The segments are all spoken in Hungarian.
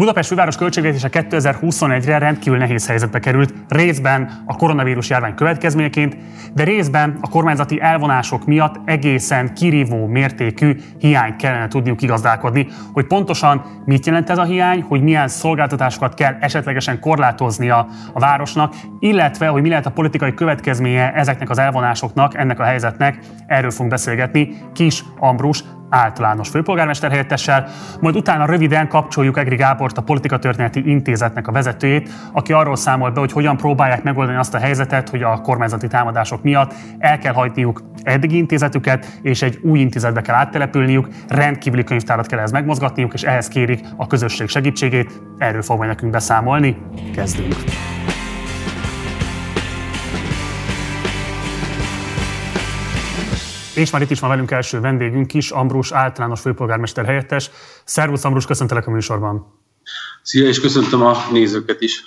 Budapest főváros költségvetése 2021-re rendkívül nehéz helyzetbe került, részben a koronavírus járvány következményeként, de részben a kormányzati elvonások miatt egészen kirívó mértékű hiány kellene tudniuk igazdálkodni. Hogy pontosan mit jelent ez a hiány, hogy milyen szolgáltatásokat kell esetlegesen korlátoznia a városnak, illetve hogy mi lehet a politikai következménye ezeknek az elvonásoknak, ennek a helyzetnek, erről fogunk beszélgetni Kis Ambrus általános főpolgármester helyettessel, majd utána röviden kapcsoljuk Egri Gábort, a Politikatörténeti Intézetnek a vezetőjét, aki arról számol be, hogy hogyan próbálják megoldani azt a helyzetet, hogy a kormányzati támadások miatt el kell hagyniuk eddigi intézetüket, és egy új intézetbe kell áttelepülniük, rendkívüli könyvtárat kell ehhez megmozgatniuk, és ehhez kérik a közösség segítségét. Erről fog majd nekünk beszámolni. Kezdünk! És már itt is van velünk első vendégünk is, Ambrus általános főpolgármester helyettes. Szervusz Ambrus, köszöntelek a műsorban. Szia, és köszöntöm a nézőket is.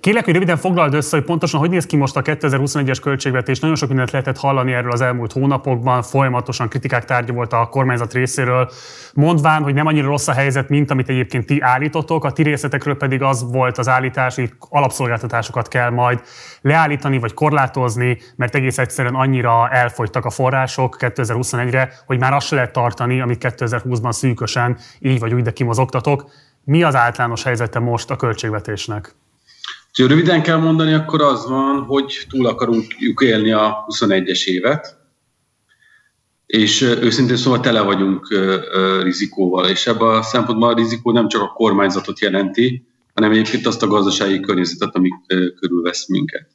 Kérlek, hogy röviden foglald össze, hogy pontosan hogy néz ki most a 2021-es költségvetés. Nagyon sok mindent lehetett hallani erről az elmúlt hónapokban, folyamatosan kritikák tárgya volt a kormányzat részéről, mondván, hogy nem annyira rossz a helyzet, mint amit egyébként ti állítotok, a ti részletekről pedig az volt az állítás, hogy alapszolgáltatásokat kell majd leállítani vagy korlátozni, mert egész egyszerűen annyira elfogytak a források 2021-re, hogy már azt se lehet tartani, amit 2020-ban szűkösen így vagy úgy, de kimozogtatok. Mi az általános helyzete most a költségvetésnek? Ha röviden kell mondani, akkor az van, hogy túl akarunk élni a 21-es évet, és őszintén szóval tele vagyunk rizikóval, és ebben a szempontban a rizikó nem csak a kormányzatot jelenti, hanem egyébként azt a gazdasági környezetet, ami körülvesz minket.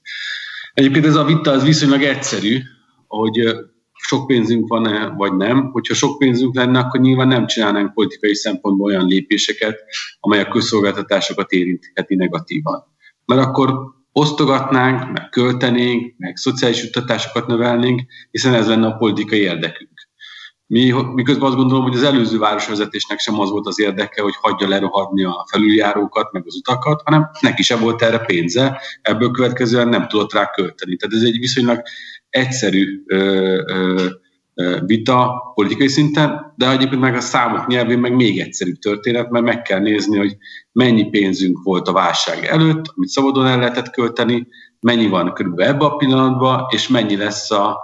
Egyébként ez a vita az viszonylag egyszerű, hogy sok pénzünk van-e, vagy nem. Hogyha sok pénzünk lenne, akkor nyilván nem csinálnánk politikai szempontból olyan lépéseket, amely a közszolgáltatásokat érintheti negatívan mert akkor osztogatnánk, meg költenénk, meg szociális juttatásokat növelnénk, hiszen ez lenne a politikai érdekünk. Mi, miközben azt gondolom, hogy az előző városvezetésnek sem az volt az érdeke, hogy hagyja lerohadni a felüljárókat, meg az utakat, hanem neki sem volt erre pénze, ebből következően nem tudott rá költeni. Tehát ez egy viszonylag egyszerű ö, ö, vita politikai szinten, de egyébként meg a számok nyelvén meg még egyszerűbb történet, mert meg kell nézni, hogy mennyi pénzünk volt a válság előtt, amit szabadon el lehetett költeni, mennyi van körülbelül ebbe a pillanatban, és mennyi lesz a,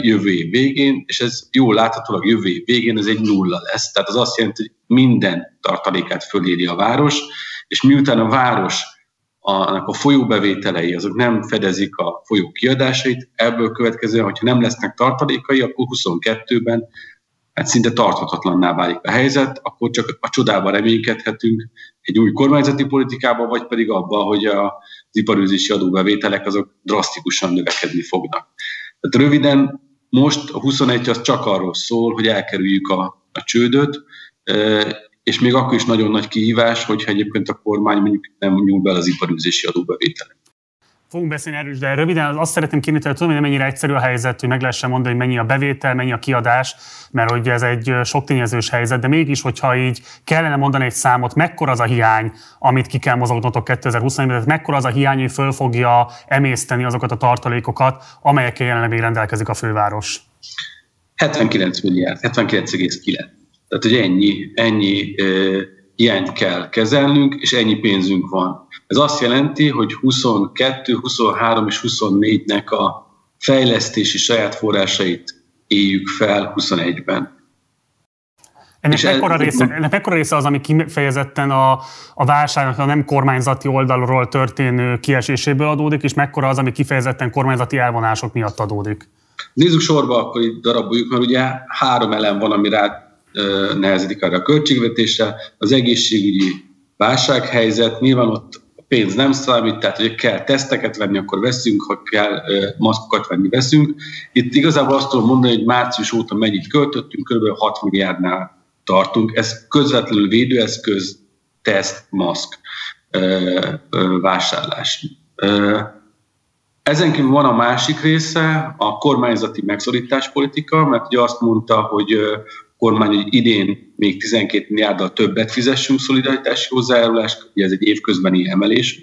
jövő év végén, és ez jól láthatólag jövő év végén ez egy nulla lesz. Tehát az azt jelenti, hogy minden tartalékát föléri a város, és miután a város annak a folyóbevételei azok nem fedezik a folyó kiadásait, ebből következően, hogyha nem lesznek tartalékai, akkor 22-ben hát szinte tarthatatlanná válik a helyzet, akkor csak a csodában reménykedhetünk egy új kormányzati politikában, vagy pedig abban, hogy az iparűzési adóbevételek azok drasztikusan növekedni fognak. Tehát röviden most a 21 az csak arról szól, hogy elkerüljük a, a csődöt, és még akkor is nagyon nagy kihívás, hogyha egyébként a kormány mondjuk nem nyúl be az iparűzési adóbevételek. Fogunk beszélni erről, de röviden azt szeretném kérni, hogy tudom, hogy nem mennyire egyszerű a helyzet, hogy meg lehessen mondani, hogy mennyi a bevétel, mennyi a kiadás, mert hogy ez egy sok tényezős helyzet, de mégis, hogyha így kellene mondani egy számot, mekkora az a hiány, amit ki kell mozognotok 2020 ben tehát mekkora az a hiány, hogy föl fogja emészteni azokat a tartalékokat, amelyekkel jelenleg rendelkezik a főváros? 79 milliárd, 79,9. Tehát, hogy ennyi, ennyi hiányt kell kezelnünk, és ennyi pénzünk van. Ez azt jelenti, hogy 22, 23 és 24-nek a fejlesztési saját forrásait éljük fel 21-ben. Ennek mekkora, része, ennek mekkora része az, ami kifejezetten a, a válságnak a nem kormányzati oldalról történő kieséséből adódik, és mekkora az, ami kifejezetten kormányzati elvonások miatt adódik? Nézzük sorba, akkor itt daraboljuk, mert ugye három elem van, ami rá nehezedik arra a költségvetésre, az egészségügyi válsághelyzet, nyilván ott pénz nem számít, tehát hogy kell teszteket venni, akkor veszünk, ha kell maszkokat venni, veszünk. Itt igazából azt tudom mondani, hogy március óta mennyit költöttünk, kb. 6 milliárdnál tartunk. Ez közvetlenül védőeszköz, teszt, maszk vásárlás. Ezen kívül van a másik része, a kormányzati megszorításpolitika, mert ugye azt mondta, hogy kormány, hogy idén még 12 milliárddal többet fizessünk szolidaritási hozzájárulást, ugye ez egy évközbeni emelés,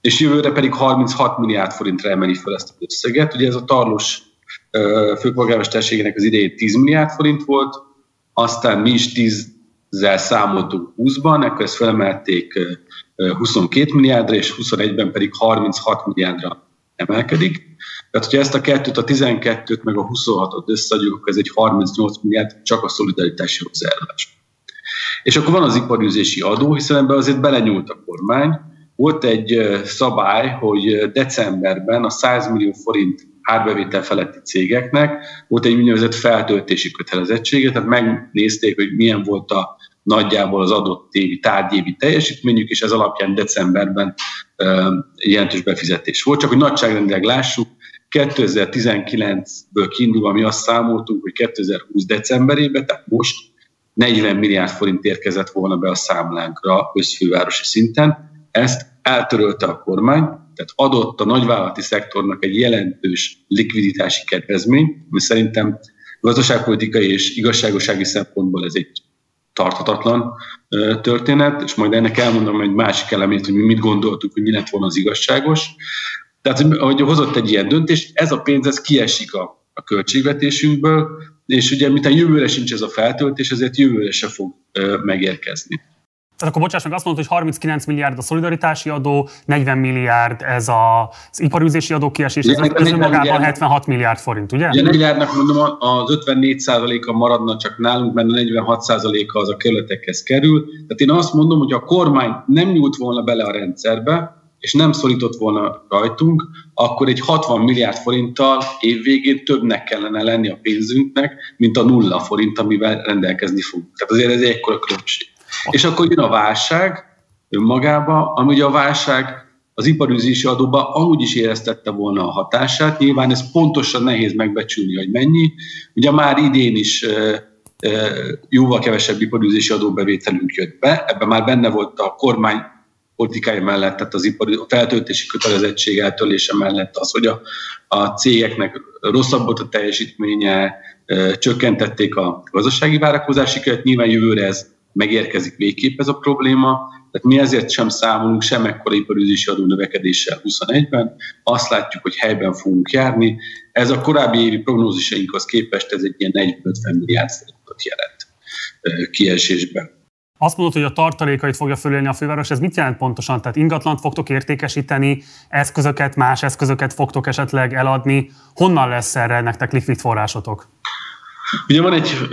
és jövőre pedig 36 milliárd forintra emeli fel ezt az összeget. Ugye ez a tarlós főpolgármesterségének az idején 10 milliárd forint volt, aztán mi is 10 zel számoltunk 20-ban, akkor ezt felemelték 22 milliárdra, és 21-ben pedig 36 milliárdra emelkedik. Tehát, hogyha ezt a kettőt, a 12-t meg a 26-ot összeadjuk, akkor ez egy 38 milliárd csak a szolidaritási hozzájárulás. És akkor van az iparűzési adó, hiszen ebbe azért belenyúlt a kormány. Volt egy szabály, hogy decemberben a 100 millió forint árbevétel feletti cégeknek volt egy úgynevezett feltöltési kötelezettsége, tehát megnézték, hogy milyen volt a nagyjából az adott évi tárgyévi teljesítményük, és ez alapján decemberben jelentős befizetés volt. Csak hogy nagyságrendileg lássuk, 2019-ből kiindulva mi azt számoltunk, hogy 2020 decemberében, tehát most 40 milliárd forint érkezett volna be a számlánkra összfővárosi szinten. Ezt eltörölte a kormány, tehát adott a nagyvállalati szektornak egy jelentős likviditási kedvezmény, ami szerintem gazdaságpolitikai és igazságosági szempontból ez egy tarthatatlan történet, és majd ennek elmondom egy másik elemét, hogy mi mit gondoltuk, hogy mi lett volna az igazságos. Tehát, hogy hozott egy ilyen döntést, ez a pénz ez kiesik a, a költségvetésünkből, és ugye, a jövőre sincs ez a feltöltés, ezért jövőre se fog megérkezni. Tehát akkor bocsáss meg, azt mondod, hogy 39 milliárd a szolidaritási adó, 40 milliárd ez a, az iparűzési adó kiesés, ez, ez önmagában 76 milliárd forint, ugye? Ugye milliárdnak mondom, az 54 a maradna csak nálunk, mert a 46 a az a kerületekhez kerül. Tehát én azt mondom, hogy a kormány nem nyújt volna bele a rendszerbe, és nem szorított volna rajtunk, akkor egy 60 milliárd forinttal évvégén többnek kellene lenni a pénzünknek, mint a nulla forint, amivel rendelkezni fogunk. Tehát azért ez egy ekkora különbség. És akkor jön a válság önmagába, ami ugye a válság az iparűzési adóban amúgy is éreztette volna a hatását. Nyilván ez pontosan nehéz megbecsülni, hogy mennyi. Ugye már idén is jóval kevesebb iparűzési adóbevételünk jött be, ebben már benne volt a kormány politikája mellett, tehát az ipari, a feltöltési kötelezettség eltörlése mellett az, hogy a, a cégeknek rosszabb volt a teljesítménye, csökkentették a gazdasági várakozásikat, nyilván jövőre ez megérkezik végképp ez a probléma, tehát mi ezért sem számolunk sem ekkora iparűzési adó növekedéssel 21-ben, azt látjuk, hogy helyben fogunk járni. Ez a korábbi évi prognózisainkhoz képest ez egy ilyen 40-50 milliárd forintot jelent kiesésben. Azt mondod, hogy a tartalékait fogja fölélni a főváros, ez mit jelent pontosan? Tehát ingatlant fogtok értékesíteni, eszközöket, más eszközöket fogtok esetleg eladni. Honnan lesz erre nektek likvid forrásotok? Ugye van egy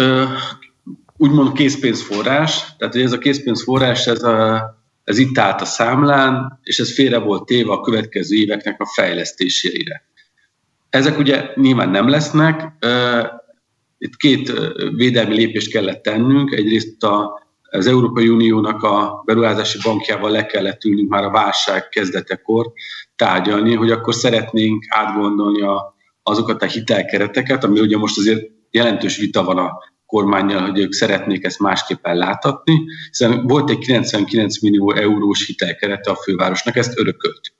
úgymond készpénzforrás, tehát ez a készpénzforrás, ez, a, ez itt állt a számlán, és ez félre volt téve a következő éveknek a fejlesztésére. Ezek ugye nyilván nem lesznek, itt két védelmi lépést kellett tennünk, egyrészt a, az Európai Uniónak a beruházási bankjával le kellett ülnünk már a válság kezdetekor tárgyalni, hogy akkor szeretnénk átgondolni a, azokat a hitelkereteket, ami ugye most azért jelentős vita van a kormányjal, hogy ők szeretnék ezt másképpen láthatni, hiszen volt egy 99 millió eurós hitelkerete a fővárosnak, ezt örökölt.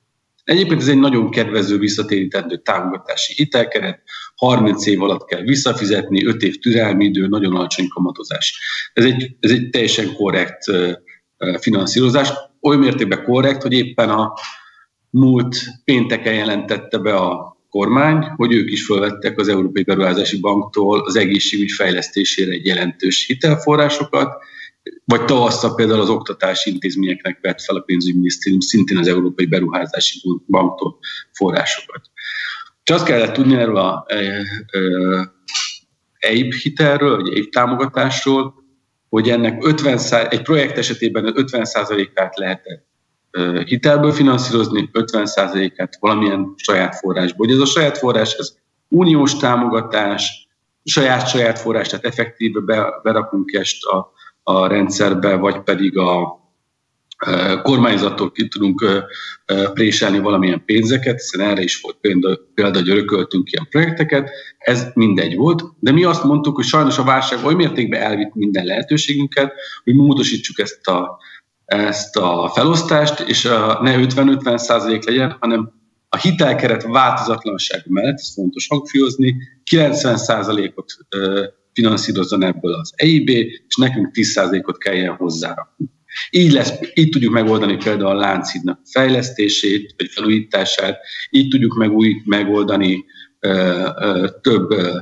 Egyébként ez egy nagyon kedvező visszatérítendő támogatási hitelkeret, 30 év alatt kell visszafizetni, 5 év türelmi idő, nagyon alacsony kamatozás. Ez egy, ez egy teljesen korrekt finanszírozás, oly mértékben korrekt, hogy éppen a múlt pénteken jelentette be a kormány, hogy ők is felvettek az Európai Beruházási Banktól az egészségügy fejlesztésére egy jelentős hitelforrásokat, vagy tavasszal például az oktatási intézményeknek vett fel a pénzügyminisztérium szintén az Európai Beruházási Banktól forrásokat. És azt kellett tudni erről a EIB hitelről, vagy EIB támogatásról, hogy ennek 50 egy projekt esetében 50%-át lehetett hitelből finanszírozni, 50%-át valamilyen saját forrásból. Ugye ez a saját forrás, ez uniós támogatás, saját saját forrás, tehát effektíve berakunk ezt a, a rendszerbe, vagy pedig a, kormányzattól ki tudunk préselni valamilyen pénzeket, hiszen erre is volt példa, példa hogy örököltünk ilyen projekteket, ez mindegy volt, de mi azt mondtuk, hogy sajnos a válság oly mértékben elvitt minden lehetőségünket, hogy módosítsuk ezt a ezt a felosztást, és ne 50-50 százalék legyen, hanem a hitelkeret változatlanság mellett, ez fontos hangsúlyozni, 90 százalékot finanszírozzon ebből az EIB, és nekünk 10 százalékot kelljen hozzárakni. Így, lesz, így tudjuk megoldani például a Lánchídnak fejlesztését, vagy felújítását, így tudjuk meg új, megoldani ö, ö, több ö,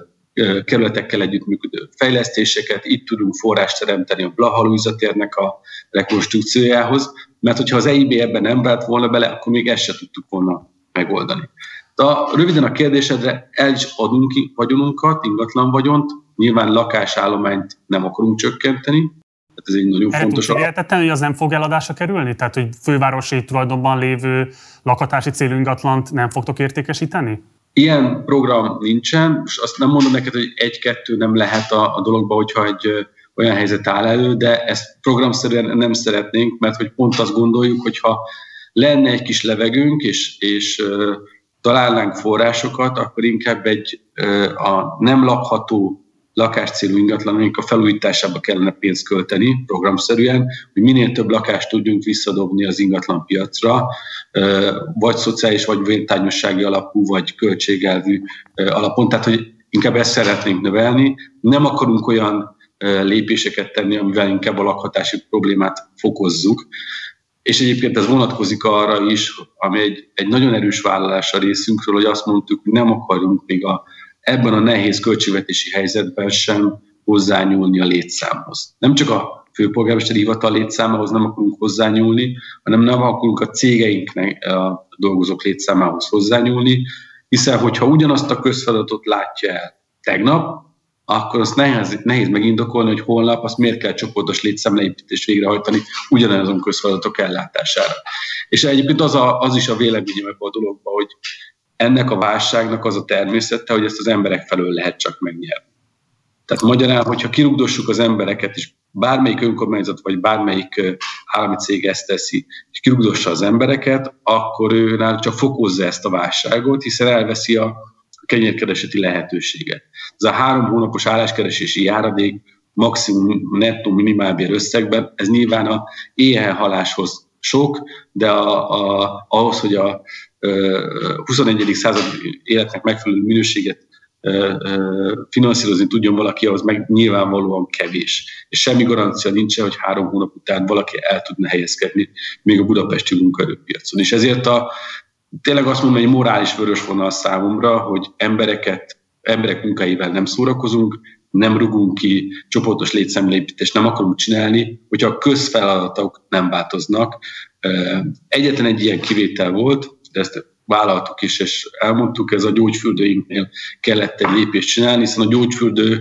kerületekkel együttműködő fejlesztéseket, itt tudunk forrást teremteni a Blaha térnek a rekonstrukciójához, mert hogyha az EIB ebben nem vált volna bele, akkor még ezt se tudtuk volna megoldani. De röviden a kérdésedre el is adunk vagyonunkat, ingatlan vagyont, nyilván lakásállományt nem akarunk csökkenteni, ez egy nagyon Erre fontos alap. hogy az nem fog eladásra kerülni? Tehát, hogy fővárosi tulajdonban lévő lakatási célú ingatlant nem fogtok értékesíteni? Ilyen program nincsen, és azt nem mondom neked, hogy egy-kettő nem lehet a, a dologba, hogyha egy olyan helyzet áll elő, de ezt programszerűen nem szeretnénk, mert hogy pont azt gondoljuk, hogyha lenne egy kis levegőnk, és, és uh, találnánk forrásokat, akkor inkább egy uh, a nem lakható lakáscélú ingatlanunk a felújításába kellene pénzt költeni programszerűen, hogy minél több lakást tudjunk visszadobni az ingatlan piacra, vagy szociális, vagy vértányossági alapú, vagy költségelvű alapon. Tehát, hogy inkább ezt szeretnénk növelni. Nem akarunk olyan lépéseket tenni, amivel inkább a lakhatási problémát fokozzuk. És egyébként ez vonatkozik arra is, ami egy, egy nagyon erős vállalás a részünkről, hogy azt mondtuk, hogy nem akarunk még a ebben a nehéz költségvetési helyzetben sem hozzányúlni a létszámhoz. Nem csak a főpolgármesteri hivatal létszámához nem akarunk hozzányúlni, hanem nem akarunk a cégeinknek a dolgozók létszámához hozzányúlni, hiszen hogyha ugyanazt a közfeladatot látja el tegnap, akkor azt nehéz, nehéz megindokolni, hogy holnap azt miért kell csoportos létszámleépítést végrehajtani ugyanazon közfeladatok ellátására. És egyébként az, a, az is a véleményem ebben a dologban, hogy ennek a válságnak az a természete, hogy ezt az emberek felől lehet csak megnyerni. Tehát magyarán, hogyha kirugdossuk az embereket, és bármelyik önkormányzat vagy bármelyik állami cég ezt teszi, és kirugdossa az embereket, akkor ő csak fokozza ezt a válságot, hiszen elveszi a kenyérkereseti lehetőséget. Ez a három hónapos álláskeresési járadék maximum nettó minimálbér összegben, ez nyilván a éhenhaláshoz sok, de a, a, ahhoz, hogy a 21. század életnek megfelelő minőséget finanszírozni tudjon valaki, az meg nyilvánvalóan kevés. És semmi garancia nincsen, hogy három hónap után valaki el tudna helyezkedni még a budapesti munkaerőpiacon. És ezért a, tényleg azt mondom, egy morális vörös vonal számomra, hogy embereket, emberek munkáival nem szórakozunk, nem rugunk ki, csoportos létszámlépítést nem akarunk csinálni, hogyha a közfeladatok nem változnak. Egyetlen egy ilyen kivétel volt, de ezt vállaltuk is, és elmondtuk, ez a gyógyfürdőinknél kellett egy lépést csinálni, hiszen a gyógyfürdő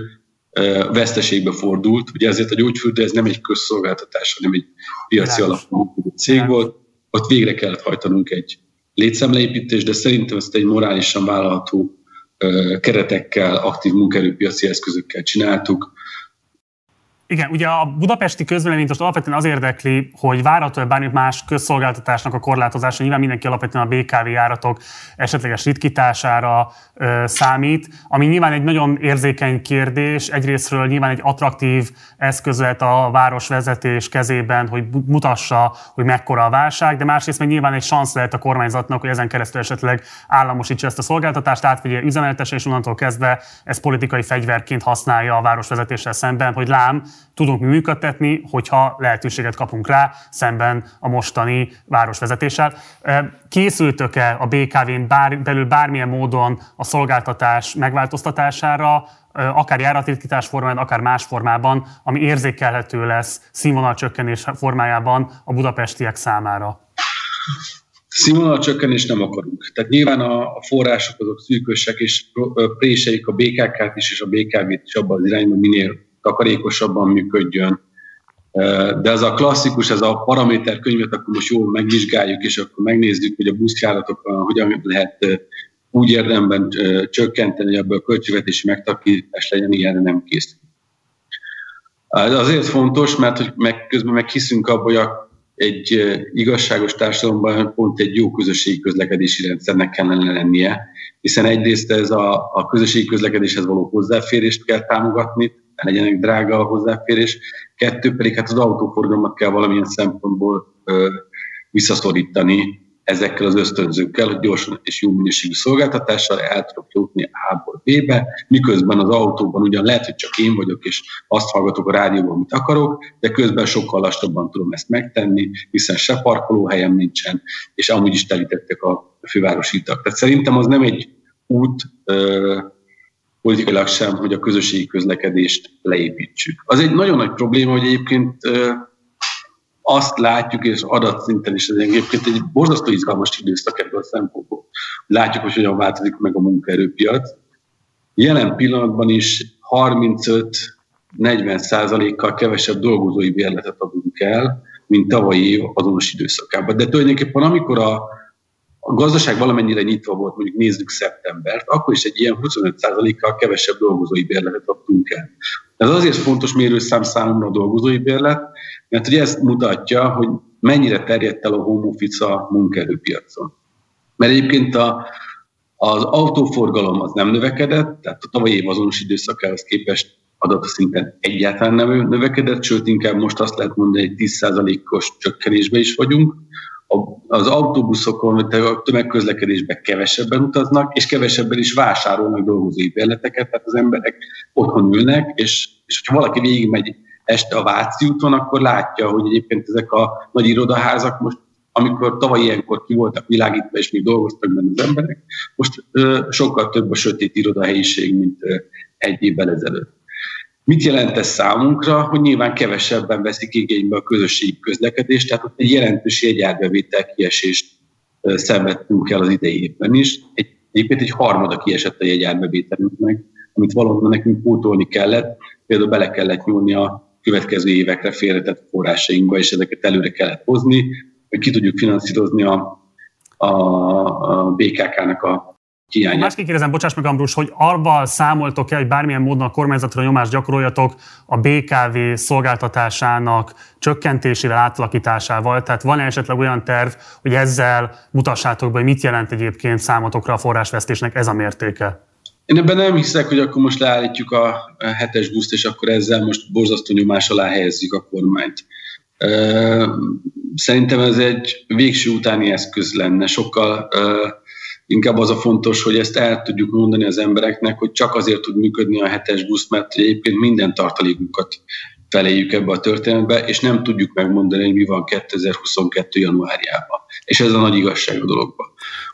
veszteségbe fordult. Ugye ezért a gyógyfürdő ez nem egy közszolgáltatás, hanem egy piaci alapú cég volt. Ott végre kellett hajtanunk egy létszámleépítést, de szerintem ezt egy morálisan vállalható keretekkel, aktív munkaerőpiaci eszközökkel csináltuk. Igen, ugye a budapesti közvéleményt most alapvetően az érdekli, hogy várható-e bármi más közszolgáltatásnak a korlátozása. Nyilván mindenki alapvetően a BKV járatok esetleges ritkítására ö, számít, ami nyilván egy nagyon érzékeny kérdés. Egyrésztről nyilván egy attraktív eszközlet a városvezetés kezében, hogy mutassa, hogy mekkora a válság, de másrészt meg nyilván egy szansz lehet a kormányzatnak, hogy ezen keresztül esetleg államosítsa ezt a szolgáltatást, átvegye üzemeltese, és onnantól kezdve ez politikai fegyverként használja a városvezetéssel szemben, hogy lám, tudunk mi működtetni, hogyha lehetőséget kapunk rá, szemben a mostani városvezetéssel. Készültök-e a BKV-n bár, belül bármilyen módon a szolgáltatás megváltoztatására, akár járatritkítás formájában, akár más formában, ami érzékelhető lesz színvonalcsökkenés formájában a budapestiek számára? Színvonalcsökkenést nem akarunk. Tehát nyilván a, források azok szűkösek, és préseik a BKK-t is, és a BKV-t is abban az irányban minél takarékosabban működjön. De ez a klasszikus, ez a paraméter könyvet akkor most jól megvizsgáljuk, és akkor megnézzük, hogy a buszjáratokon hogyan lehet úgy érdemben csökkenteni, hogy ebből költségvetési megtakítás legyen, ilyenre nem kész. Ez azért fontos, mert hogy meg, közben meg hiszünk abban, hogy egy igazságos társadalomban pont egy jó közösségi közlekedési rendszernek kellene lennie, hiszen egyrészt ez a, a közösségi közlekedéshez való hozzáférést kell támogatni, legyenek drága a hozzáférés, kettő pedig hát az autóforgalmat kell valamilyen szempontból ö, visszaszorítani ezekkel az ösztönzőkkel, hogy gyorsan és jó minőségű szolgáltatással el tudok jutni A-ból B-be, miközben az autóban ugyan lehet, hogy csak én vagyok, és azt hallgatok a rádióban, amit akarok, de közben sokkal lassabban tudom ezt megtenni, hiszen se parkolóhelyem nincsen, és amúgy is telítettek a fővárosi itak. Tehát szerintem az nem egy út, politikailag sem, hogy a közösségi közlekedést leépítsük. Az egy nagyon nagy probléma, hogy egyébként azt látjuk, és adatszinten is ez egyébként egy borzasztó izgalmas időszak ebből a szempontból. Látjuk, hogy hogyan változik meg a munkaerőpiac. Jelen pillanatban is 35-40 százalékkal kevesebb dolgozói bérletet adunk el, mint tavalyi év azonos időszakában. De tulajdonképpen amikor a, a gazdaság valamennyire nyitva volt, mondjuk nézzük szeptembert, akkor is egy ilyen 25%-kal kevesebb dolgozói bérletet adtunk el. Ez azért fontos mérőszám számomra a dolgozói bérlet, mert ugye ez mutatja, hogy mennyire terjedt el a home office a munkaerőpiacon. Mert egyébként a, az autóforgalom az nem növekedett, tehát a tavalyi év azonos időszakához képest szinten egyáltalán nem növekedett, sőt inkább most azt lehet mondani, hogy 10%-os csökkenésbe is vagyunk. Az autóbuszokon, vagy a tömegközlekedésben kevesebben utaznak, és kevesebben is vásárolnak dolgozói bérleteket, tehát az emberek otthon ülnek, és, és hogyha valaki végigmegy este a Váci úton, akkor látja, hogy egyébként ezek a nagy irodaházak most amikor tavaly ilyenkor ki voltak világítva, és még dolgoztak benne az emberek, most ö, sokkal több a sötét irodahelyiség, mint ö, egy évvel ezelőtt. Mit jelent ez számunkra, hogy nyilván kevesebben veszik igénybe a közösségi közlekedést, tehát ott egy jelentős jegyárbevétel kiesést szenvedtünk el az idei évben is. Egy, egyébként egy harmada kiesett a jegyárbevételünknek, amit valóban nekünk pótolni kellett, például bele kellett nyúlni a következő évekre félretett forrásainkba, és ezeket előre kellett hozni, hogy ki tudjuk finanszírozni a, a, a BKK-nak a hiányát. Más kérdezem, bocsáss meg Ambrus, hogy arval számoltok-e, hogy bármilyen módon a kormányzatra nyomást gyakoroljatok a BKV szolgáltatásának csökkentésével, átalakításával? Tehát van -e esetleg olyan terv, hogy ezzel mutassátok be, hogy mit jelent egyébként számotokra a forrásvesztésnek ez a mértéke? Én ebben nem hiszek, hogy akkor most leállítjuk a hetes buszt, és akkor ezzel most borzasztó nyomás alá helyezzük a kormányt. Szerintem ez egy végső utáni eszköz lenne. Sokkal inkább az a fontos, hogy ezt el tudjuk mondani az embereknek, hogy csak azért tud működni a hetes busz, mert egyébként minden tartalékunkat feléjük ebbe a történetbe, és nem tudjuk megmondani, hogy mi van 2022. januárjában. És ez a nagy igazság a dologban.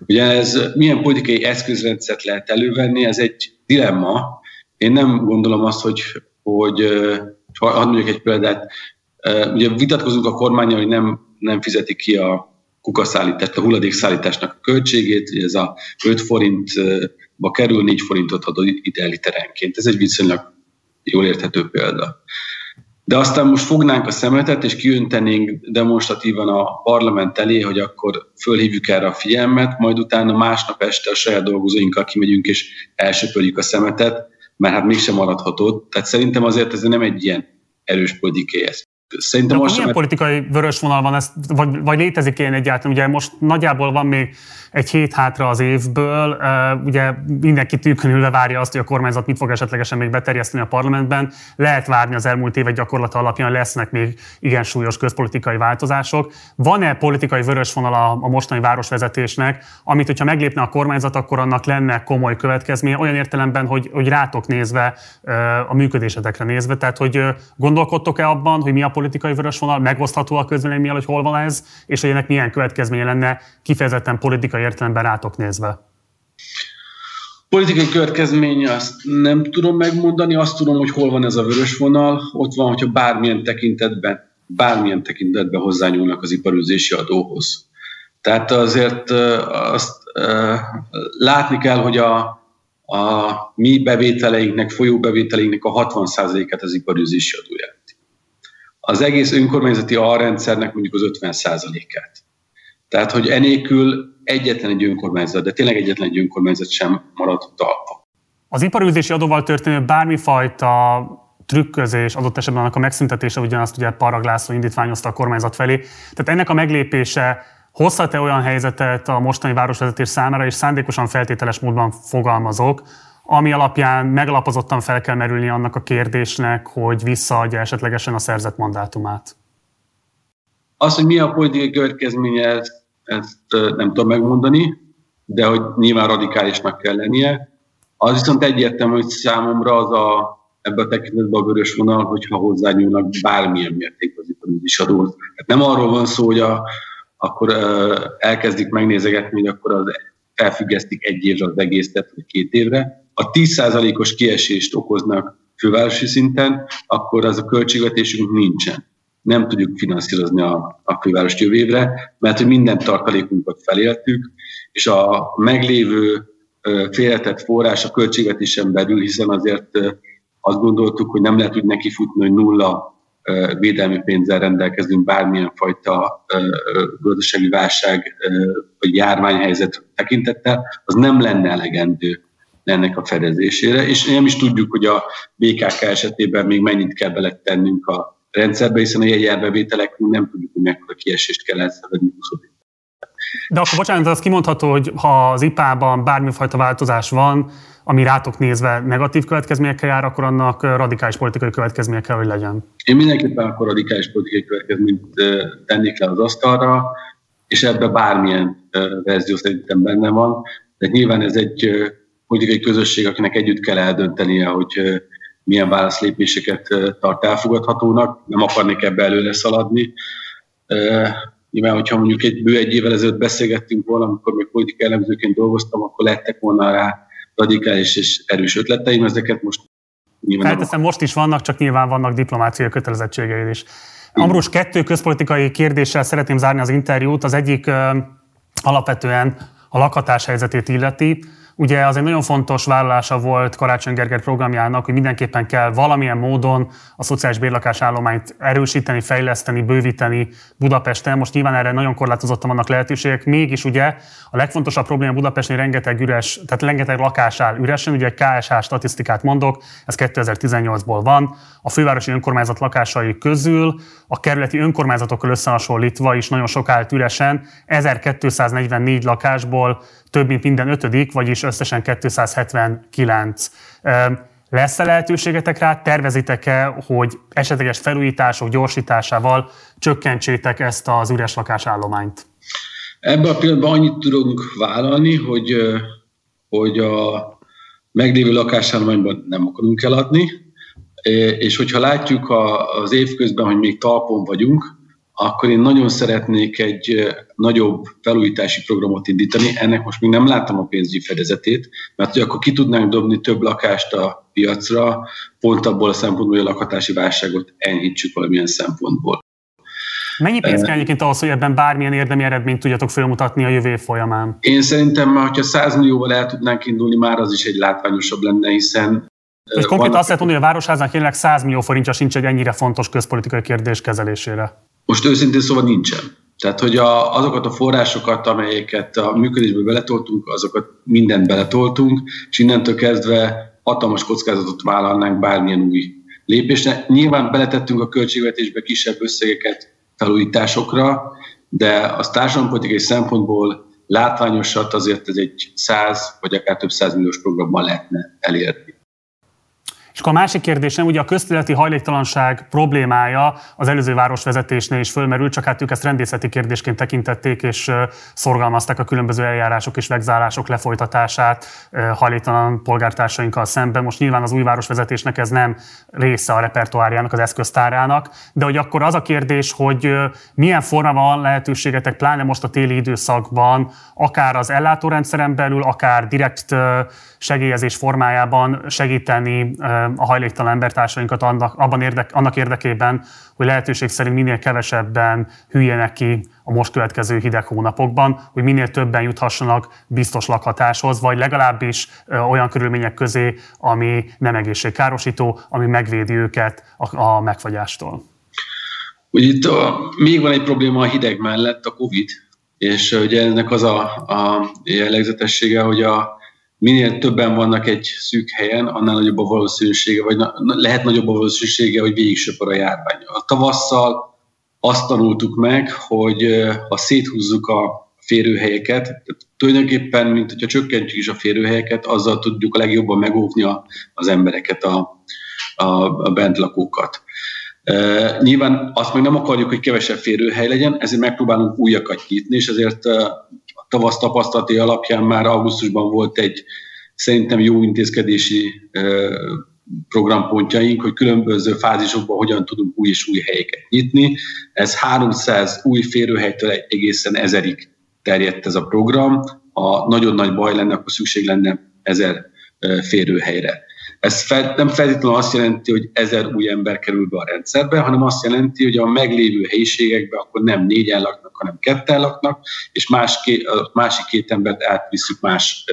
Ugye ez milyen politikai eszközrendszert lehet elővenni, ez egy dilemma. Én nem gondolom azt, hogy, hogy hadd mondjuk egy példát, ugye vitatkozunk a kormányon, hogy nem, nem fizeti ki a kukaszállítást, a hulladékszállításnak a költségét, hogy ez a 5 forintba kerül, 4 forintot ad ide literenként. Ez egy viszonylag jól érthető példa. De aztán most fognánk a szemetet, és kiöntenénk demonstratívan a parlament elé, hogy akkor fölhívjuk erre a figyelmet, majd utána másnap este a saját dolgozóinkkal kimegyünk, és elsöpöljük a szemetet, mert hát mégsem maradható. Tehát szerintem azért ez nem egy ilyen erős politikai Szerintem De most milyen politikai vörös vonal van, ez, vagy, vagy létezik ilyen egyáltalán? Ugye most nagyjából van még egy hét hátra az évből, ugye mindenki tűkönülve várja azt, hogy a kormányzat mit fog esetlegesen még beterjeszteni a parlamentben. Lehet várni az elmúlt évek gyakorlata alapján, lesznek még igen súlyos közpolitikai változások. Van-e politikai vörös vonal a, a mostani városvezetésnek, amit, hogyha meglépne a kormányzat, akkor annak lenne komoly következménye, olyan értelemben, hogy, hogy rátok nézve, a működésetekre nézve, tehát hogy gondolkodtok-e abban, hogy mi a politikai vörös vonal, megosztható a közvélemény hogy hol van ez, és hogy ennek milyen következménye lenne kifejezetten politikai értelemben rátok nézve? Politikai következménye azt nem tudom megmondani, azt tudom, hogy hol van ez a vörös vonal. Ott van, hogyha bármilyen tekintetben, bármilyen tekintetben hozzányúlnak az iparűzési adóhoz. Tehát azért azt látni kell, hogy a, a mi bevételeinknek, folyó bevételeinknek a 60%-át az iparűzési adó jelenti. Az egész önkormányzati alrendszernek mondjuk az 50%-át. Tehát, hogy enélkül egyetlen egy önkormányzat, de tényleg egyetlen egy önkormányzat sem maradhat talpa. Az iparűzési adóval történő bármifajta trükközés, adott esetben annak a megszüntetése, ugyanazt ugye Paraglászó indítványozta a kormányzat felé. Tehát ennek a meglépése hozhat-e olyan helyzetet a mostani városvezetés számára, és szándékosan feltételes módban fogalmazok, ami alapján megalapozottan fel kell merülni annak a kérdésnek, hogy visszaadja esetlegesen a szerzett mandátumát? Az, hogy mi a politikai következménye, ezt nem tudom megmondani, de hogy nyilván radikálisnak kell lennie. Az viszont egyértelmű, hogy számomra az a, ebben a tekintetben a vörös vonal, hogyha hozzányúlnak bármilyen mértékben az iparüzis adóhoz. Hát nem arról van szó, hogy a, akkor elkezdik megnézegetni, hogy akkor az felfüggesztik egy évre az egészet, vagy két évre, a 10%-os kiesést okoznak fővárosi szinten, akkor az a költségvetésünk nincsen. Nem tudjuk finanszírozni a, a főváros jövő évre, mert hogy minden tartalékunkat feléltük, és a meglévő félretett forrás a költségvetésen belül, hiszen azért azt gondoltuk, hogy nem lehet úgy nekifutni, hogy nulla védelmi pénzzel rendelkezünk bármilyen fajta gazdasági válság vagy járványhelyzet tekintettel, az nem lenne elegendő ennek a fedezésére, és nem is tudjuk, hogy a BKK esetében még mennyit kell beletennünk a rendszerbe, hiszen a jegyelbevételek nem tudjuk, hogy mekkora kiesést kell elszenvedni 20 de akkor bocsánat, az kimondható, hogy ha az IPA-ban bármifajta változás van, ami rátok nézve negatív következményekkel jár, akkor annak radikális politikai következménye kell, hogy legyen. Én mindenképpen akkor radikális politikai következményt tennék le az asztalra, és ebben bármilyen verzió szerintem benne van. De nyilván ez egy politikai közösség, akinek együtt kell eldöntenie, hogy milyen válaszlépéseket tart elfogadhatónak. Nem akarnék ebbe előre szaladni. Nyilván, hogyha mondjuk egy bő egy évvel ezelőtt beszélgettünk volna, amikor még politikai elemzőként dolgoztam, akkor lettek volna rá radikális és erős ötleteim, ezeket most nyilván... Felteszem, most is vannak, csak nyilván vannak diplomáciai kötelezettségeid is. Ambrus, kettő közpolitikai kérdéssel szeretném zárni az interjút. Az egyik alapvetően a lakhatás helyzetét illeti. Ugye az egy nagyon fontos vállalása volt Karácsony Gergely programjának, hogy mindenképpen kell valamilyen módon a szociális bérlakásállományt erősíteni, fejleszteni, bővíteni Budapesten. Most nyilván erre nagyon korlátozottan vannak lehetőségek. Mégis ugye a legfontosabb probléma Budapesten rengeteg üres, tehát rengeteg lakás áll üresen. Ugye KSH statisztikát mondok, ez 2018-ból van. A fővárosi önkormányzat lakásai közül a kerületi önkormányzatokkal összehasonlítva is nagyon sok állt üresen. 1244 lakásból több mint minden ötödik, vagyis összesen 279. Lesz-e lehetőségetek rá? Tervezitek-e, hogy esetleges felújítások gyorsításával csökkentsétek ezt az üres lakásállományt? Ebben a pillanatban annyit tudunk vállalni, hogy, hogy a meglévő lakásállományban nem akarunk eladni, és hogyha látjuk az évközben, hogy még talpon vagyunk, akkor én nagyon szeretnék egy nagyobb felújítási programot indítani. Ennek most még nem láttam a pénzügyi fedezetét, mert hogy akkor ki tudnánk dobni több lakást a piacra, pont abból a szempontból, hogy a lakhatási válságot enyhítsük valamilyen szempontból. Mennyi pénz kell egyébként ahhoz, hogy ebben bármilyen érdemi eredményt tudjatok felmutatni a jövő folyamán? Én szerintem, ha 100 millióval el tudnánk indulni, már az is egy látványosabb lenne, hiszen tehát konkrétan azt lehet mondani, hogy a Városháznak jelenleg 100 millió forintja sincs egy ennyire fontos közpolitikai kérdés kezelésére. Most őszintén szóval nincsen. Tehát, hogy a, azokat a forrásokat, amelyeket a működésbe beletoltunk, azokat mindent beletoltunk, és innentől kezdve hatalmas kockázatot vállalnánk bármilyen új lépésre. Nyilván beletettünk a költségvetésbe kisebb összegeket felújításokra, de a társadalompolitikai szempontból látványosat azért ez egy 100 vagy akár több százmilliós programban lehetne elérni. És akkor a másik kérdésem, ugye a közterületi hajléktalanság problémája az előző városvezetésnél is fölmerült, csak hát ők ezt rendészeti kérdésként tekintették, és szorgalmazták a különböző eljárások és vegzálások lefolytatását hajléktalan polgártársainkkal szemben. Most nyilván az új városvezetésnek ez nem része a repertoárjának, az eszköztárának, de hogy akkor az a kérdés, hogy milyen formában van lehetőségetek, pláne most a téli időszakban, akár az ellátórendszeren belül, akár direkt segélyezés formájában segíteni a hajléktalan embertársainkat annak, abban érdek, annak érdekében, hogy lehetőség szerint minél kevesebben hüljenek ki a most következő hideg hónapokban, hogy minél többen juthassanak biztos lakhatáshoz, vagy legalábbis olyan körülmények közé, ami nem egészségkárosító, ami megvédi őket a, a megfagyástól. Ugye itt a, még van egy probléma a hideg mellett, a COVID, és ugye ennek az a, a jellegzetessége, hogy a, minél többen vannak egy szűk helyen, annál nagyobb a valószínűsége, vagy lehet nagyobb a valószínűsége, hogy végig söpör a járvány. A tavasszal azt tanultuk meg, hogy ha széthúzzuk a férőhelyeket, tehát tulajdonképpen, mint hogyha csökkentjük is a férőhelyeket, azzal tudjuk a legjobban megóvni az embereket, a, a, a bentlakókat. E, nyilván azt meg nem akarjuk, hogy kevesebb férőhely legyen, ezért megpróbálunk újakat nyitni, és ezért tavasz tapasztalati alapján már augusztusban volt egy szerintem jó intézkedési programpontjaink, hogy különböző fázisokban hogyan tudunk új és új helyeket nyitni. Ez 300 új férőhelytől egészen ezerig terjedt ez a program. Ha nagyon nagy baj lenne, akkor szükség lenne ezer férőhelyre. Ez fel, nem feltétlenül azt jelenti, hogy ezer új ember kerül be a rendszerbe, hanem azt jelenti, hogy a meglévő helyiségekben akkor nem négyen laknak, hanem ketten laknak, és más ké, a másik két embert átvisszük más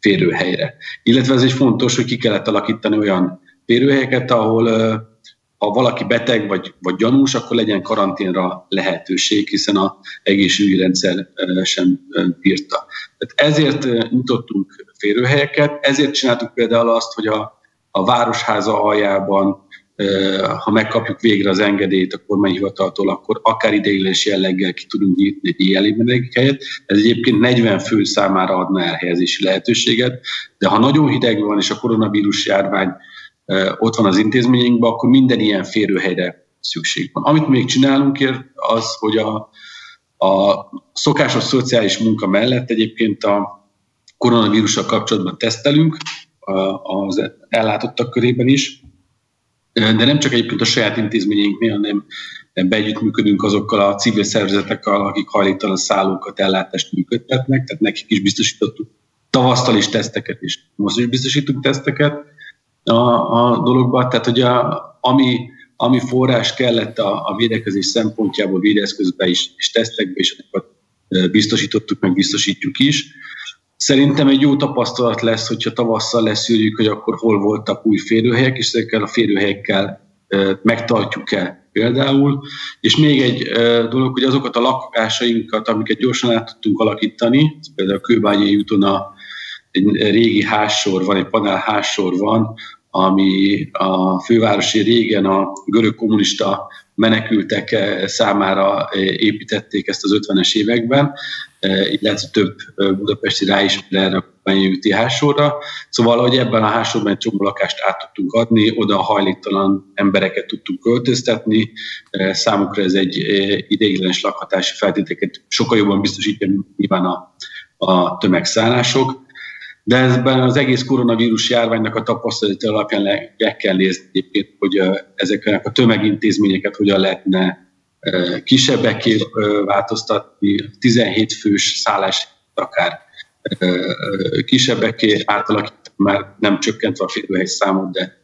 férőhelyre. Illetve ez egy fontos, hogy ki kellett alakítani olyan férőhelyeket, ahol ha valaki beteg vagy, vagy gyanús, akkor legyen karanténra lehetőség, hiszen a egészségügyi rendszer sem bírta. Tehát ezért nyitottunk férőhelyeket, ezért csináltuk például azt, hogy a, a Városháza aljában, ha megkapjuk végre az engedélyt a kormányhivataltól, akkor akár ideiglenes jelleggel ki tudunk nyitni egy ilyen helyet. Ez egyébként 40 fő számára adna elhelyezési lehetőséget, de ha nagyon hideg van, és a koronavírus járvány ott van az intézményeinkben, akkor minden ilyen férőhelyre szükség van. Amit még csinálunk az, hogy a, a szokásos szociális munka mellett egyébként a koronavírussal kapcsolatban tesztelünk az ellátottak körében is, de nem csak egyébként a saját intézményeinknél, hanem beegyüttműködünk azokkal a civil szervezetekkel, akik hajlítalan szállókat, ellátást működtetnek, tehát nekik is biztosítottuk tavasztal is teszteket, és most is biztosítunk teszteket, a, a dologba. Tehát, hogy a, ami, ami forrás kellett a, a védekezés szempontjából védeszközbe is, és tesztekbe is, azokat biztosítottuk, meg biztosítjuk is. Szerintem egy jó tapasztalat lesz, hogyha tavasszal leszűrjük, hogy akkor hol voltak új férőhelyek, és ezekkel a férőhelyekkel megtartjuk-e például. És még egy dolog, hogy azokat a lakásainkat, amiket gyorsan át tudtunk alakítani, például a Kőbányai úton a egy régi házsor van, egy panel házsor van, ami a fővárosi régen a görög kommunista menekültek számára építették ezt az 50-es években, illetve több budapesti ráismer erre a Bányúti házsorra. Szóval, hogy ebben a házsorban egy csomó lakást át tudtunk adni, oda a hajléktalan embereket tudtunk költöztetni, számukra ez egy ideiglenes lakhatási feltételeket sokkal jobban biztosítja, mint nyilván a, a tömegszállások de ebben az egész koronavírus járványnak a tapasztalati alapján le, kell nézni hogy ezeknek a tömegintézményeket hogyan lehetne kisebbeké változtatni, 17 fős szállás akár. Kisebbeké átalakítani, mert nem csökkentve a férőhely számot, de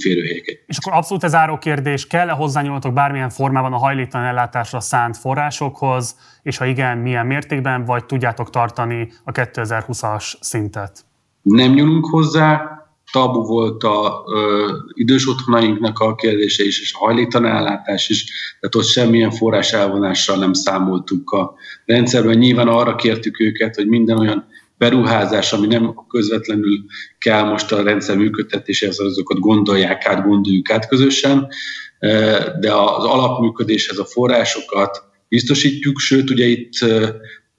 férőhelyeket. És akkor abszolút ez záró kérdés, kell-e hozzányúlnotok bármilyen formában a hajléktalan ellátásra szánt forrásokhoz, és ha igen, milyen mértékben, vagy tudjátok tartani a 2020-as szintet? Nem nyúlunk hozzá, tabu volt a ö, idős otthonainknak a kérdése is, és a hajléktalan ellátás is, tehát ott semmilyen forrás elvonással nem számoltuk a rendszerben. Nyilván arra kértük őket, hogy minden olyan beruházás, ami nem közvetlenül kell most a rendszer működtetéséhez, azokat gondolják át, gondoljuk át közösen, de az alapműködéshez a forrásokat biztosítjuk, sőt, ugye itt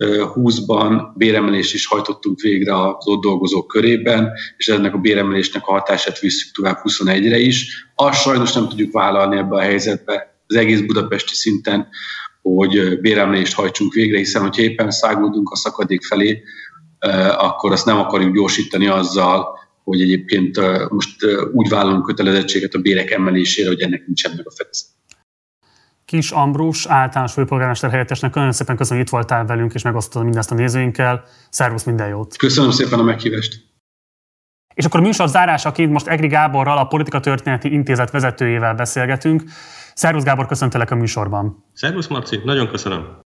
20-ban béremelést is hajtottunk végre az ott dolgozók körében, és ennek a béremelésnek a hatását visszük tovább 21-re is. Azt sajnos nem tudjuk vállalni ebbe a helyzetbe az egész budapesti szinten, hogy béremelést hajtsunk végre, hiszen hogyha éppen száguldunk a szakadék felé, akkor azt nem akarjuk gyorsítani azzal, hogy egyébként most úgy vállalunk kötelezettséget a bérek emelésére, hogy ennek nincsen meg a fedezet. Kis Ambrus, általános főpolgármester helyettesnek nagyon szépen köszönöm, hogy itt voltál velünk, és megosztottad mindezt a nézőinkkel. Szervusz, minden jót! Köszönöm szépen a meghívást! És akkor a műsor zárásaként most Egri Gáborral, a Politika Történeti Intézet vezetőjével beszélgetünk. Szervusz Gábor, köszöntelek a műsorban. Szervusz Marci, nagyon köszönöm.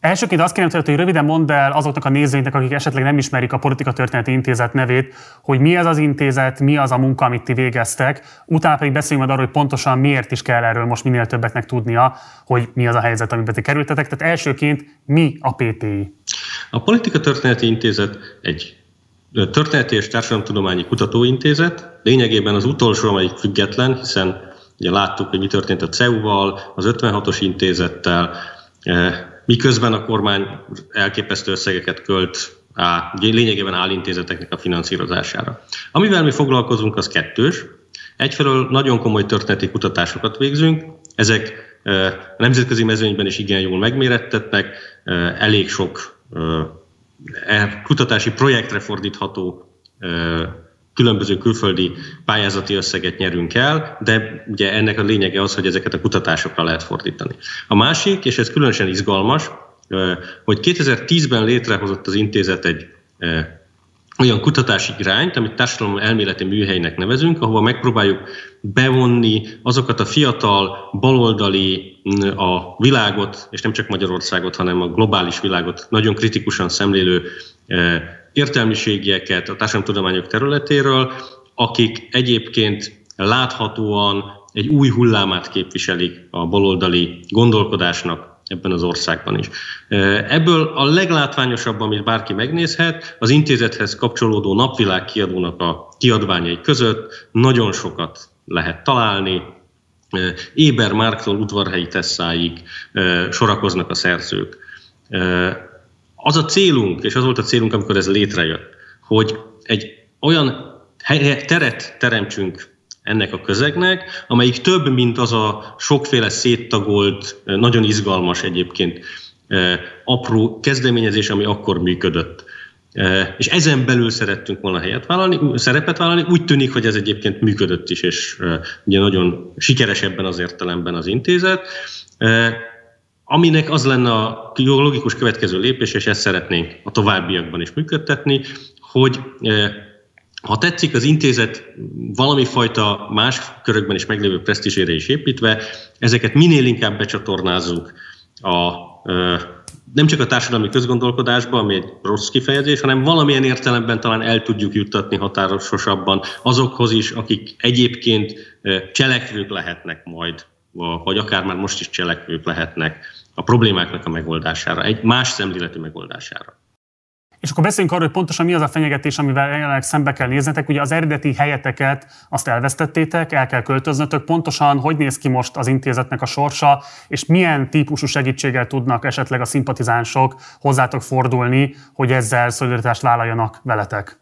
Elsőként azt kérem hogy röviden mondd el azoknak a nézőinknek, akik esetleg nem ismerik a Politika Történeti Intézet nevét, hogy mi ez az intézet, mi az a munka, amit ti végeztek, utána pedig beszéljünk majd arról, hogy pontosan miért is kell erről most minél többeknek tudnia, hogy mi az a helyzet, amiben ti kerültetek. Tehát elsőként mi a PTI? A Politika Történeti Intézet egy történeti és társadalomtudományi kutatóintézet, lényegében az utolsó, amelyik független, hiszen ugye láttuk, hogy mi történt a CEU-val, az 56-os intézettel, miközben a kormány elképesztő összegeket költ á, lényegében állintézeteknek a finanszírozására. Amivel mi foglalkozunk, az kettős. Egyfelől nagyon komoly történeti kutatásokat végzünk, ezek a nemzetközi mezőnyben is igen jól megmérettetnek, elég sok e, kutatási projektre fordítható különböző külföldi pályázati összeget nyerünk el, de ugye ennek a lényege az, hogy ezeket a kutatásokra lehet fordítani. A másik, és ez különösen izgalmas, hogy 2010-ben létrehozott az intézet egy olyan kutatási irányt, amit társadalom elméleti műhelynek nevezünk, ahova megpróbáljuk bevonni azokat a fiatal, baloldali a világot, és nem csak Magyarországot, hanem a globális világot nagyon kritikusan szemlélő értelmiségieket a társadalomtudományok területéről, akik egyébként láthatóan egy új hullámát képviselik a baloldali gondolkodásnak ebben az országban is. Ebből a leglátványosabb, amit bárki megnézhet, az intézethez kapcsolódó napvilág kiadónak a kiadványai között nagyon sokat lehet találni. Éber Márktól udvarhelyi tesszáig sorakoznak a szerzők. Az a célunk, és az volt a célunk, amikor ez létrejött, hogy egy olyan teret teremtsünk ennek a közegnek, amelyik több, mint az a sokféle széttagolt, nagyon izgalmas egyébként apró kezdeményezés, ami akkor működött. És ezen belül szerettünk volna helyet vállalni, szerepet vállalni. Úgy tűnik, hogy ez egyébként működött is, és ugye nagyon sikeres ebben az értelemben az intézet. Aminek az lenne a logikus következő lépés, és ezt szeretnénk a továbbiakban is működtetni, hogy ha tetszik, az intézet valami fajta más körökben is meglévő presztízsére is építve, ezeket minél inkább becsatornázzuk a, nem csak a társadalmi közgondolkodásba, ami egy rossz kifejezés, hanem valamilyen értelemben talán el tudjuk juttatni határososabban azokhoz is, akik egyébként cselekvők lehetnek majd, vagy akár már most is cselekvők lehetnek a problémáknak a megoldására, egy más szemléletű megoldására. És akkor beszéljünk arról, hogy pontosan mi az a fenyegetés, amivel jelenleg szembe kell néznetek. Ugye az eredeti helyeteket azt elvesztettétek, el kell költöznötök. Pontosan hogy néz ki most az intézetnek a sorsa, és milyen típusú segítséggel tudnak esetleg a szimpatizánsok hozzátok fordulni, hogy ezzel szolidaritást vállaljanak veletek?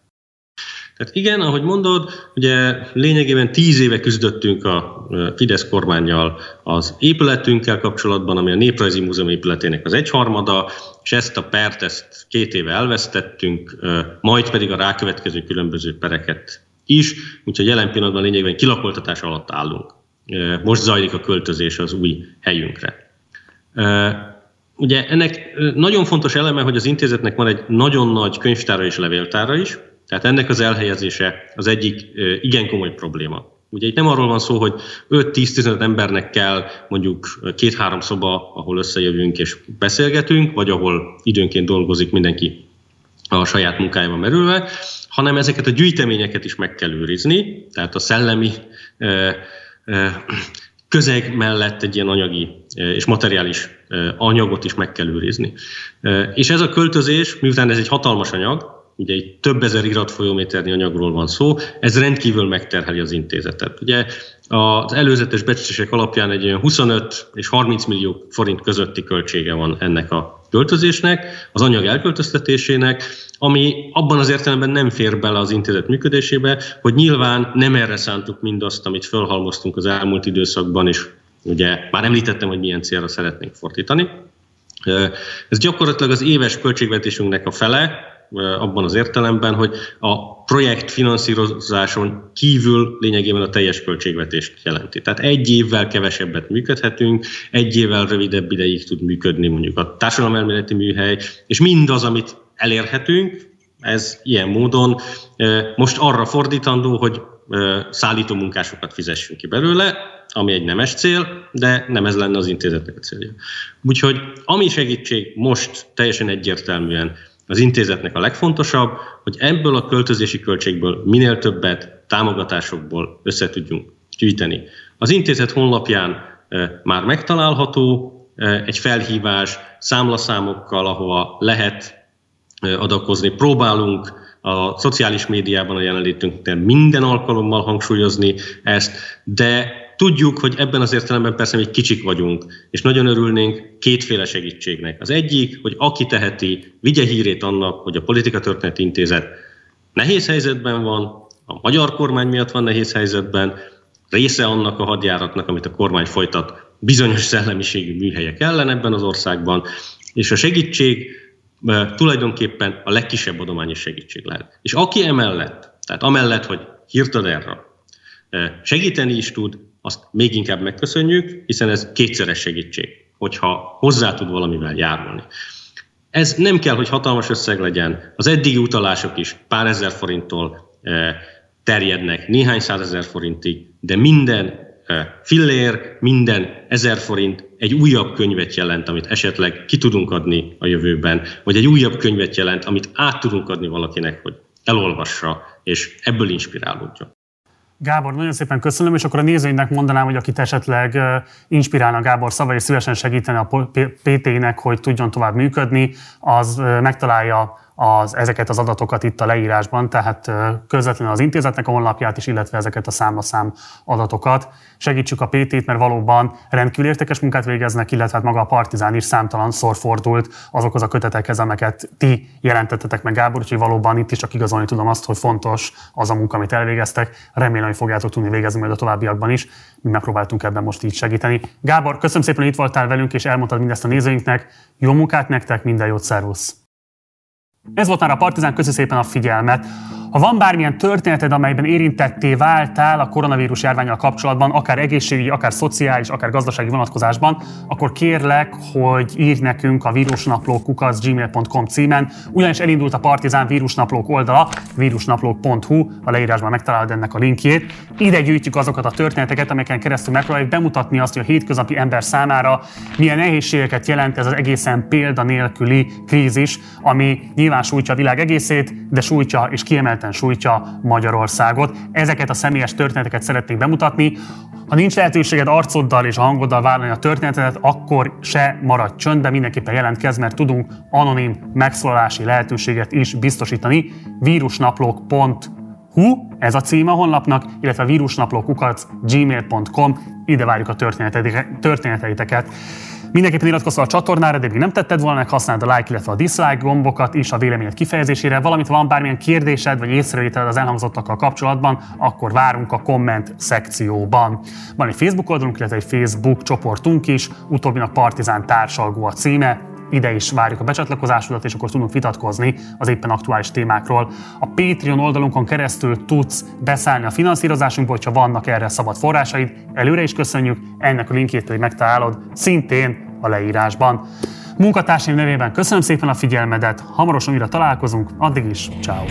Tehát igen, ahogy mondod, ugye lényegében tíz éve küzdöttünk a Fidesz kormányjal az épületünkkel kapcsolatban, ami a Néprajzi Múzeum épületének az egyharmada, és ezt a pert, ezt két éve elvesztettünk, majd pedig a rákövetkező különböző pereket is, úgyhogy jelen pillanatban lényegében kilakoltatás alatt állunk. Most zajlik a költözés az új helyünkre. Ugye ennek nagyon fontos eleme, hogy az intézetnek van egy nagyon nagy könyvtára és levéltára is, tehát ennek az elhelyezése az egyik igen komoly probléma. Ugye itt nem arról van szó, hogy 5-10-15 embernek kell mondjuk két-három szoba, ahol összejövünk és beszélgetünk, vagy ahol időnként dolgozik mindenki a saját munkájában merülve, hanem ezeket a gyűjteményeket is meg kell őrizni, tehát a szellemi közeg mellett egy ilyen anyagi és materiális anyagot is meg kell őrizni. És ez a költözés, miután ez egy hatalmas anyag, ugye itt több ezer iratfolyométernyi anyagról van szó, ez rendkívül megterheli az intézetet. Ugye az előzetes becslések alapján egy olyan 25 és 30 millió forint közötti költsége van ennek a költözésnek, az anyag elköltöztetésének, ami abban az értelemben nem fér bele az intézet működésébe, hogy nyilván nem erre szántuk mindazt, amit fölhalmoztunk az elmúlt időszakban, és ugye már említettem, hogy milyen célra szeretnénk fordítani. Ez gyakorlatilag az éves költségvetésünknek a fele, abban az értelemben, hogy a projekt finanszírozáson kívül lényegében a teljes költségvetést jelenti. Tehát egy évvel kevesebbet működhetünk, egy évvel rövidebb ideig tud működni mondjuk a társadalomelméleti műhely, és mindaz, amit elérhetünk, ez ilyen módon most arra fordítandó, hogy szállító munkásokat fizessünk ki belőle, ami egy nemes cél, de nem ez lenne az intézetnek a célja. Úgyhogy ami segítség most teljesen egyértelműen az intézetnek a legfontosabb, hogy ebből a költözési költségből minél többet támogatásokból össze tudjunk gyűjteni. Az intézet honlapján már megtalálható egy felhívás számlaszámokkal, ahova lehet adakozni. Próbálunk a szociális médiában a jelenlétünknél minden alkalommal hangsúlyozni ezt, de Tudjuk, hogy ebben az értelemben persze még kicsik vagyunk, és nagyon örülnénk kétféle segítségnek. Az egyik, hogy aki teheti, vigye hírét annak, hogy a Politika Történeti Intézet nehéz helyzetben van, a magyar kormány miatt van nehéz helyzetben, része annak a hadjáratnak, amit a kormány folytat bizonyos szellemiségű műhelyek ellen ebben az országban, és a segítség tulajdonképpen a legkisebb adományos segítség lehet. És aki emellett, tehát amellett, hogy ad erre, segíteni is tud, azt még inkább megköszönjük, hiszen ez kétszeres segítség, hogyha hozzá tud valamivel járulni. Ez nem kell, hogy hatalmas összeg legyen. Az eddigi utalások is pár ezer forinttól terjednek néhány százezer forintig, de minden fillér, minden ezer forint egy újabb könyvet jelent, amit esetleg ki tudunk adni a jövőben, vagy egy újabb könyvet jelent, amit át tudunk adni valakinek, hogy elolvassa, és ebből inspirálódjon. Gábor, nagyon szépen köszönöm, és akkor a nézőinknek mondanám, hogy akit esetleg inspirálna Gábor szava, és szívesen segíteni a PT-nek, hogy tudjon tovább működni, az megtalálja az, ezeket az adatokat itt a leírásban, tehát közvetlenül az intézetnek a honlapját is, illetve ezeket a számlaszám adatokat. Segítsük a PT-t, mert valóban rendkívül értékes munkát végeznek, illetve hát maga a Partizán is számtalan szor fordult azokhoz a kötetekhez, amelyeket ti jelentettetek meg, Gábor, úgyhogy valóban itt is csak igazolni tudom azt, hogy fontos az a munka, amit elvégeztek. Remélem, hogy fogjátok tudni végezni majd a továbbiakban is. Mi megpróbáltunk ebben most így segíteni. Gábor, köszönöm szépen, hogy itt voltál velünk, és elmondtad mindezt a nézőinknek. Jó munkát nektek, minden jót, szervusz! Ez volt már a Partizán, köszi szépen a figyelmet. Ha van bármilyen történeted, amelyben érintetté váltál a koronavírus járványal kapcsolatban, akár egészségügyi, akár szociális, akár gazdasági vonatkozásban, akkor kérlek, hogy írj nekünk a vírusnaplók gmail.com címen, ugyanis elindult a Partizán vírusnaplók oldala, vírusnaplók.hu, a leírásban megtalálod ennek a linkjét. Ide gyűjtjük azokat a történeteket, amelyeken keresztül megpróbáljuk bemutatni azt, hogy a hétköznapi ember számára milyen nehézségeket jelent ez az egészen példanélküli krízis, ami nyilván sújtja a világ egészét, de sújtja és kiemelten kifejezetten sújtja Magyarországot. Ezeket a személyes történeteket szeretnék bemutatni. Ha nincs lehetőséged arcoddal és a hangoddal vállalni a történetet, akkor se maradj csöndben, mindenképpen jelentkezz, mert tudunk anonim megszólalási lehetőséget is biztosítani. vírusnaplók.hu, ez a címe a honlapnak, illetve vírusnaplókukat gmail.com, ide várjuk a történeteiteket. Mindenképpen iratkozz a csatornára, de még nem tetted volna, meg használd a like, illetve a dislike gombokat is a véleményed kifejezésére, valamint van bármilyen kérdésed vagy észrevételed az elhangzottakkal kapcsolatban, akkor várunk a komment szekcióban. Van egy Facebook oldalunk, illetve egy Facebook csoportunk is, utóbbinak Partizán társalgó a címe, ide is várjuk a becsatlakozásodat, és akkor tudunk vitatkozni az éppen aktuális témákról. A Patreon oldalunkon keresztül tudsz beszállni a finanszírozásunkból, hogyha vannak erre szabad forrásaid. Előre is köszönjük, ennek a linkjét pedig megtalálod szintén a leírásban. Munkatársaim nevében köszönöm szépen a figyelmedet, hamarosan újra találkozunk, addig is, ciao.